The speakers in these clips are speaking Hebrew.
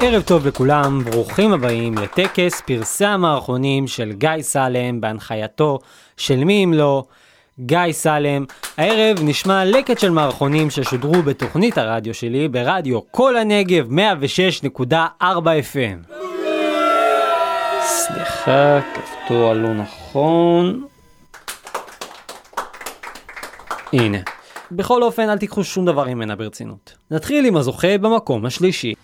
ערב טוב לכולם, ברוכים הבאים לטקס פרסי המערכונים של גיא סלם בהנחייתו של מי אם לא, גיא סלם. הערב נשמע לקט של מערכונים ששודרו בתוכנית הרדיו שלי ברדיו כל הנגב 106.4 FM. סליחה, כפתור הלא נכון. הנה. בכל אופן, אל תיקחו שום דבר ממנה ברצינות. נתחיל עם הזוכה במקום השלישי.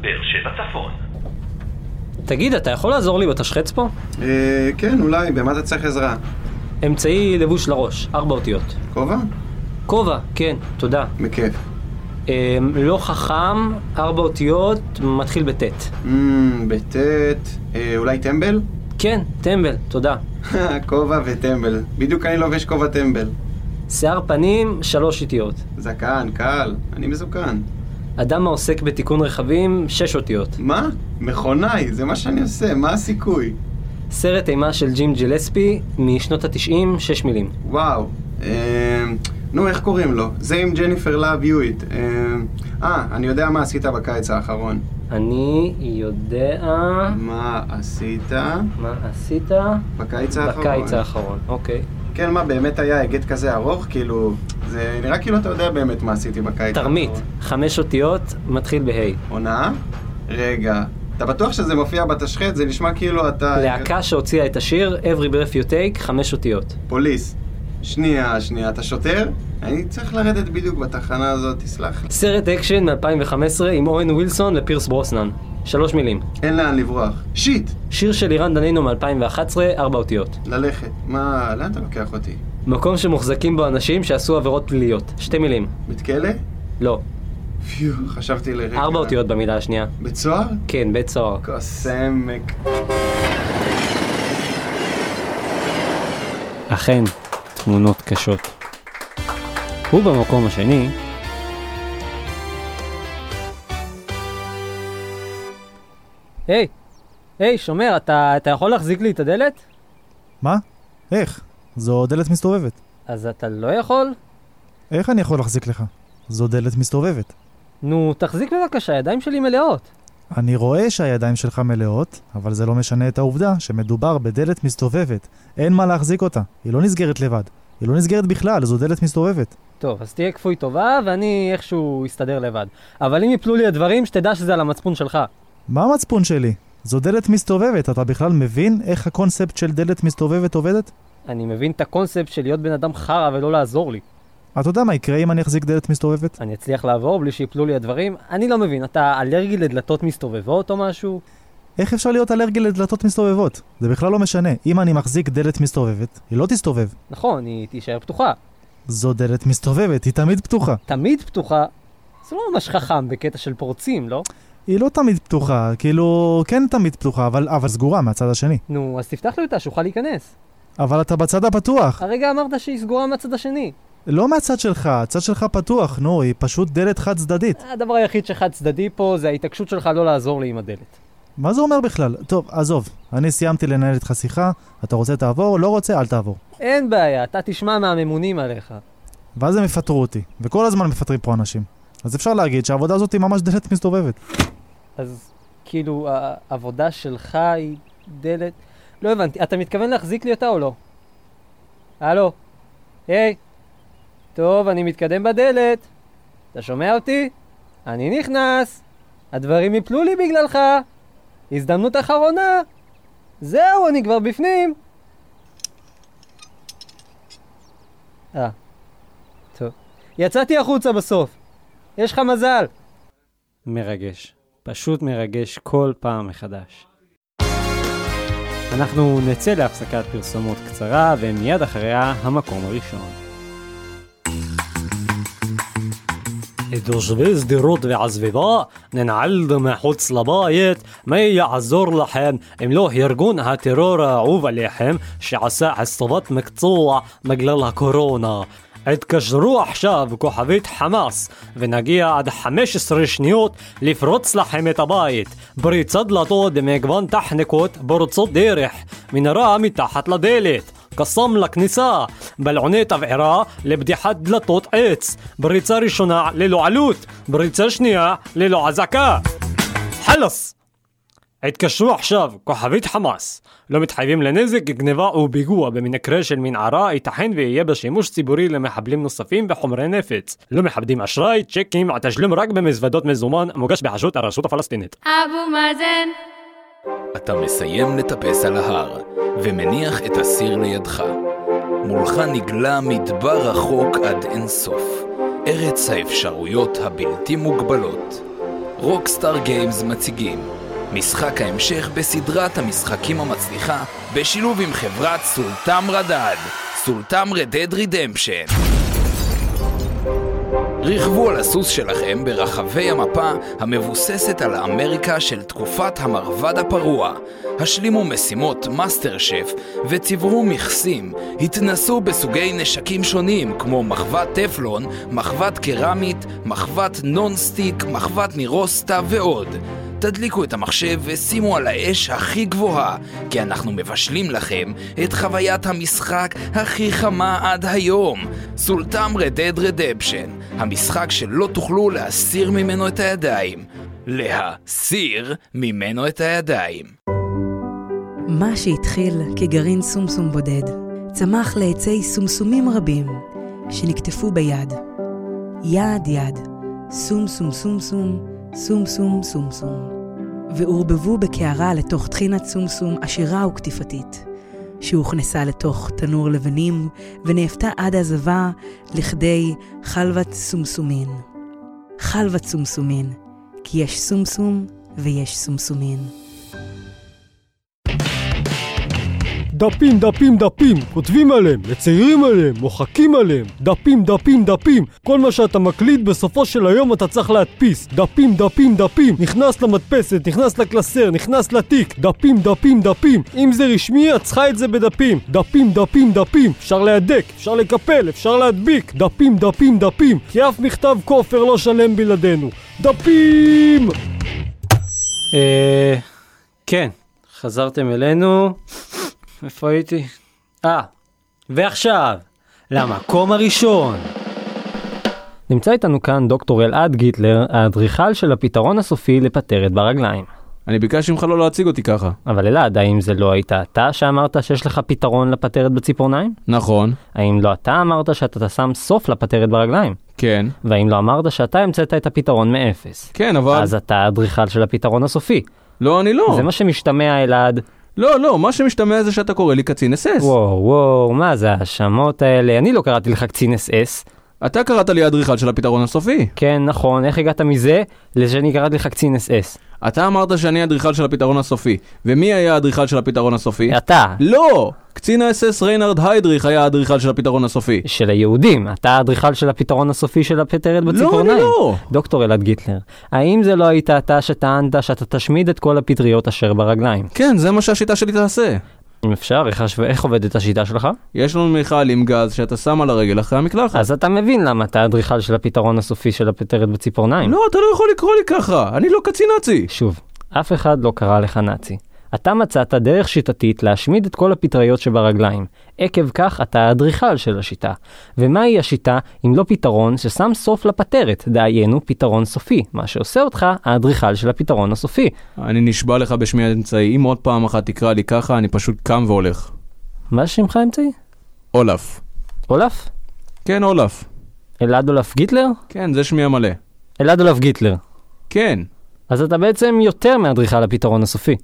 באר שבע צפון. תגיד, אתה יכול לעזור לי בתשחץ פה? אה, כן, אולי, במה אתה צריך עזרה? אמצעי לבוש לראש, ארבע אותיות. כובע? כובע, כן, תודה. בכיף. אמ, לא חכם, ארבע אותיות, מתחיל בטית. אמ, בטית, אה, אולי טמבל? כן, טמבל, תודה. כובע וטמבל. בדיוק אני לובש כובע טמבל. שיער פנים, שלוש איטיות. זקן, קל, אני מזוקן. אדם העוסק בתיקון רכבים, שש אותיות. מה? מכונאי, זה מה שאני עושה, מה הסיכוי? סרט אימה של ג'ים ג'לספי, משנות התשעים, שש מילים. וואו. אה, נו, איך קוראים לו? זה עם ג'ניפר להב יואיט. אה, אה, אני יודע מה עשית בקיץ האחרון. אני יודע... מה עשית מה עשית? בקיץ האחרון? בקיץ האחרון, אוקיי. כן, מה, באמת היה היגד כזה ארוך? כאילו, זה נראה כאילו אתה יודע באמת מה עשיתי בקיץ תרמית. חמש אותיות, מתחיל בה'. עונה? רגע, אתה בטוח שזה מופיע בתשחט? זה נשמע כאילו אתה... להקה שהוציאה את השיר Every Breath You Take, חמש אותיות. Police. שנייה, שנייה, אתה שוטר? אני צריך לרדת בדיוק בתחנה הזאת, תסלח לי. סרט אקשן מ-2015 עם אוון ווילסון ופירס ברוסנן. שלוש מילים. אין לאן לברוח. shit! שיר של לירן דנינו מ-2011, ארבע אותיות. ללכת. מה, לאן אתה לוקח אותי? מקום שמוחזקים בו אנשים שעשו עבירות פליליות. שתי מילים. בית כלא? לא. פיו, חשבתי לרגע. ארבע אותיות במילה השנייה. בית סוהר? כן, בית סוהר. קוסמק. אכן, תמונות קשות. ובמקום השני, היי, היי, שומר, אתה, אתה יכול להחזיק לי את הדלת? מה? איך? זו דלת מסתובבת. אז אתה לא יכול? איך אני יכול להחזיק לך? זו דלת מסתובבת. נו, תחזיק בבקשה, הידיים שלי מלאות. אני רואה שהידיים שלך מלאות, אבל זה לא משנה את העובדה שמדובר בדלת מסתובבת. אין מה להחזיק אותה. היא לא נסגרת לבד. היא לא נסגרת בכלל, זו דלת מסתובבת. טוב, אז תהיה כפוי טובה, ואני איכשהו אסתדר לבד. אבל אם יפלו לי הדברים, שתדע שזה על המצפון שלך. מה המצפון שלי? זו דלת מסתובבת, אתה בכלל מבין איך הקונספט של דלת מסתובבת עובדת? אני מבין את הקונספט של להיות בן אדם חרא ולא לעזור לי. אתה יודע מה יקרה אם אני אחזיק דלת מסתובבת? אני אצליח לעבור בלי שיפלו לי הדברים? אני לא מבין, אתה אלרגי לדלתות מסתובבות או משהו? איך אפשר להיות אלרגי לדלתות מסתובבות? זה בכלל לא משנה. אם אני מחזיק דלת מסתובבת, היא לא תסתובב. נכון, היא תישאר פתוחה. זו דלת מסתובבת, היא תמיד פתוחה. תמיד פתוחה. זה לא ממש חכם בקטע של פורצים, לא? היא לא תמיד פתוחה, כאילו, כן תמיד פתוחה, אבל, אבל סגורה מהצד השני. נו, אז תפתח לי אותה, שאוכל להיכנס. אבל אתה בצד הפתוח. הרגע אמרת שהיא סגורה מהצד השני. לא מהצד שלך, הצד שלך פתוח, נו, היא פשוט דלת חד צדדית. הדבר היחיד שחד צדדי פה זה ההתעקשות שלך לא לעזור לי עם הדלת. מה זה אומר בכלל? טוב, עזוב, אני סיימתי לנהל איתך שיחה, אתה רוצה תעבור, לא רוצה, אל תעבור. אין בעיה, אתה תשמע מהממונים עליך. ואז הם יפטרו אותי, וכל הזמן מפטרים פה אנשים. אז אפשר להגיד שהעבודה הזאת היא ממש דלת מסתובבת. אז כאילו, העבודה שלך היא דלת... לא הבנתי, אתה מתכוון להחזיק לי אותה או לא? הלו? היי? טוב, אני מתקדם בדלת. אתה שומע אותי? אני נכנס. הדברים יפלו לי בגללך. הזדמנות אחרונה. זהו, אני כבר בפנים. אה, טוב. יצאתי החוצה בסוף. יש לך מזל. מרגש. פשוט מרגש כל פעם מחדש. אנחנו נצא להפסקת פרסומות קצרה, ומיד אחריה המקום הראשון. תושבי שדרות והסביבה, ננעל מחוץ לבית, מה יעזור לכם אם לא ארגון הטרור האהוב עליכם שעשה הסבת מקצוע בגלל הקורונה. התקשרו עכשיו כוכבית חמאס ונגיע עד 15 שניות לפרוץ לכם את הבית. פריצת דלתות במגוון טכניקות פורצות דרך, מנהרה מתחת לדלת. קסאם לכניסה, בלעוני תבערה לבדיחת דלתות עץ, בריצה ראשונה ללא עלות, בריצה שנייה ללא אזעקה. חלאס! התקשרו עכשיו, כוכבית חמאס. לא מתחייבים לנזק, גניבה או פיגוע במקרה של מנערה, ייתכן ויהיה בשימוש ציבורי למחבלים נוספים וחומרי נפץ. לא מכבדים אשראי, צ'קים, התשלום רק במזוודות מזומן, מוגש בחסות הרשות הפלסטינית. אבו מאזן אתה מסיים לטפס על ההר, ומניח את הסיר לידך. מולך נגלה מדבר רחוק עד אינסוף, ארץ האפשרויות הבלתי מוגבלות. Rockstar Games מציגים משחק ההמשך בסדרת המשחקים המצליחה בשילוב עם חברת סולטם Red Dead, סולטם Red Dead Redemption. רכבו על הסוס שלכם ברחבי המפה המבוססת על האמריקה של תקופת המערב הפרוע. השלימו משימות מאסטר שף וצברו מכסים. התנסו בסוגי נשקים שונים כמו מחבת טפלון, מחבת קרמית, מחבת non-stick, מחבת נירוסטה ועוד. תדליקו את המחשב ושימו על האש הכי גבוהה, כי אנחנו מבשלים לכם את חוויית המשחק הכי חמה עד היום. סולטם Red Dead Redemption, המשחק שלא תוכלו להסיר ממנו את הידיים. להסיר ממנו את הידיים. מה שהתחיל כגרעין סומסום בודד, צמח לעצי סומסומים רבים, שנקטפו ביד. יד יד, סום סום סום סום, סום סום סום סום. ועורבבו בקערה לתוך טחינת סומסום עשירה וקטיפתית, שהוכנסה לתוך תנור לבנים ונאפתה עד עזבה לכדי חלבת סומסומין. חלבת סומסומין, כי יש סומסום ויש סומסומין. דפים, דפים, דפים, כותבים עליהם, מציירים עליהם, מוחקים עליהם, דפים, דפים, דפים. כל מה שאתה מקליט, בסופו של היום אתה צריך להדפיס. דפים, דפים, דפים. נכנס למדפסת, נכנס לקלסר, נכנס לתיק. דפים, דפים, דפים. אם זה רשמי, את צריכה את זה בדפים. דפים, דפים, דפים. אפשר להדק, אפשר לקפל, אפשר להדביק. דפים, דפים, דפים. כי אף מכתב כופר לא שלם בלעדינו. דפים! אה... כן, חזרתם אלינו. איפה הייתי? אה, ועכשיו, למקום הראשון. נמצא איתנו כאן דוקטור אלעד גיטלר, האדריכל של הפתרון הסופי לפטרת ברגליים. אני ביקשתי ממך לא להציג אותי ככה. אבל אלעד, האם זה לא היית אתה שאמרת שיש לך פתרון לפטרת בציפורניים? נכון, האם לא אתה אמרת שאתה שם סוף לפטרת ברגליים? כן, והאם לא אמרת שאתה המצאת את הפתרון מאפס? כן, אבל... אז אתה האדריכל של הפתרון הסופי. לא, אני לא. זה מה שמשתמע אלעד. לא, לא, מה שמשתמע זה שאתה קורא לי קצין אס אס. וואו וואו, מה זה ההאשמות האלה? אני לא קראתי לך קצין אס אס. אתה קראת לי אדריכל של הפתרון הסופי. כן, נכון, איך הגעת מזה לזה שאני קראתי לך קצין אס אס? אתה אמרת שאני אדריכל של הפתרון הסופי. ומי היה האדריכל של הפתרון הסופי? אתה. לא! קצין האס-אס ריינרד היידריך היה האדריכל של הפתרון הסופי. של היהודים, אתה האדריכל של הפתרון הסופי של הפטרת לא, בציפורניים. אני לא. דוקטור אלעד גיטלר, האם זה לא היית אתה שטענת שאתה תשמיד את כל הפטריות אשר ברגליים? כן, זה מה שהשיטה שלי תעשה. אם אפשר, איך, השו- איך עובדת השיטה שלך? יש לנו מיכל עם גז שאתה שם על הרגל אחרי המקלחת. אז אתה מבין למה אתה האדריכל של הפתרון הסופי של הפטרת בציפורניים. לא, אתה לא יכול לקרוא לי ככה, אני לא קצין נאצי. שוב, אף אחד לא קרא לך נאצי. אתה מצאת דרך שיטתית להשמיד את כל הפטריות שברגליים. עקב כך אתה האדריכל של השיטה. ומהי השיטה אם לא פתרון ששם סוף לפטרת, דהיינו פתרון סופי, מה שעושה אותך האדריכל של הפתרון הסופי. אני נשבע לך בשמי האמצעי, אם עוד פעם אחת תקרא לי ככה, אני פשוט קם והולך. מה שמך האמצעי? אולף. אולף? כן, אולף. אלעד אולף גיטלר? כן, זה שמי המלא. אלעד אולף גיטלר. כן. אז אתה בעצם יותר מאדריכל הפתרון הסופי.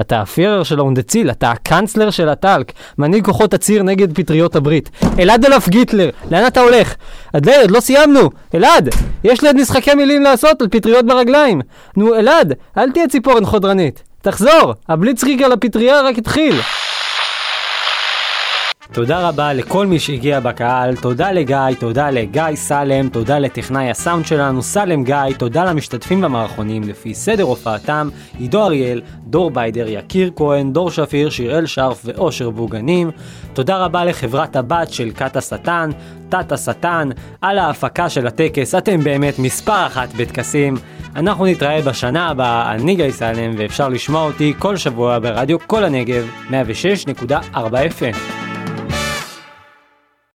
אתה הפירר של האונדציל, אתה הקאנצלר של הטלק, מנהיג כוחות הציר נגד פטריות הברית. אלעד אלף גיטלר, לאן אתה הולך? אדלר, עוד לא סיימנו! אלעד! יש לי עוד משחקי מילים לעשות על פטריות ברגליים! נו, אלעד, אל תהיה ציפורן חודרנית. תחזור! הבליצקריג על הפטריה רק התחיל! תודה רבה לכל מי שהגיע בקהל, תודה לגיא, תודה לגיא סלם, תודה לטכנאי הסאונד שלנו סלם גיא, תודה למשתתפים במערכונים לפי סדר הופעתם, עידו אריאל, דור ביידר, יקיר כהן, דור שפיר, שיראל שרף ואושר בוגנים. תודה רבה לחברת הבת של כת השטן, תת השטן, על ההפקה של הטקס, אתם באמת מספר אחת בטקסים. אנחנו נתראה בשנה הבאה, אני גיא סלם, ואפשר לשמוע אותי כל שבוע ברדיו כל הנגב, 106.4 FM.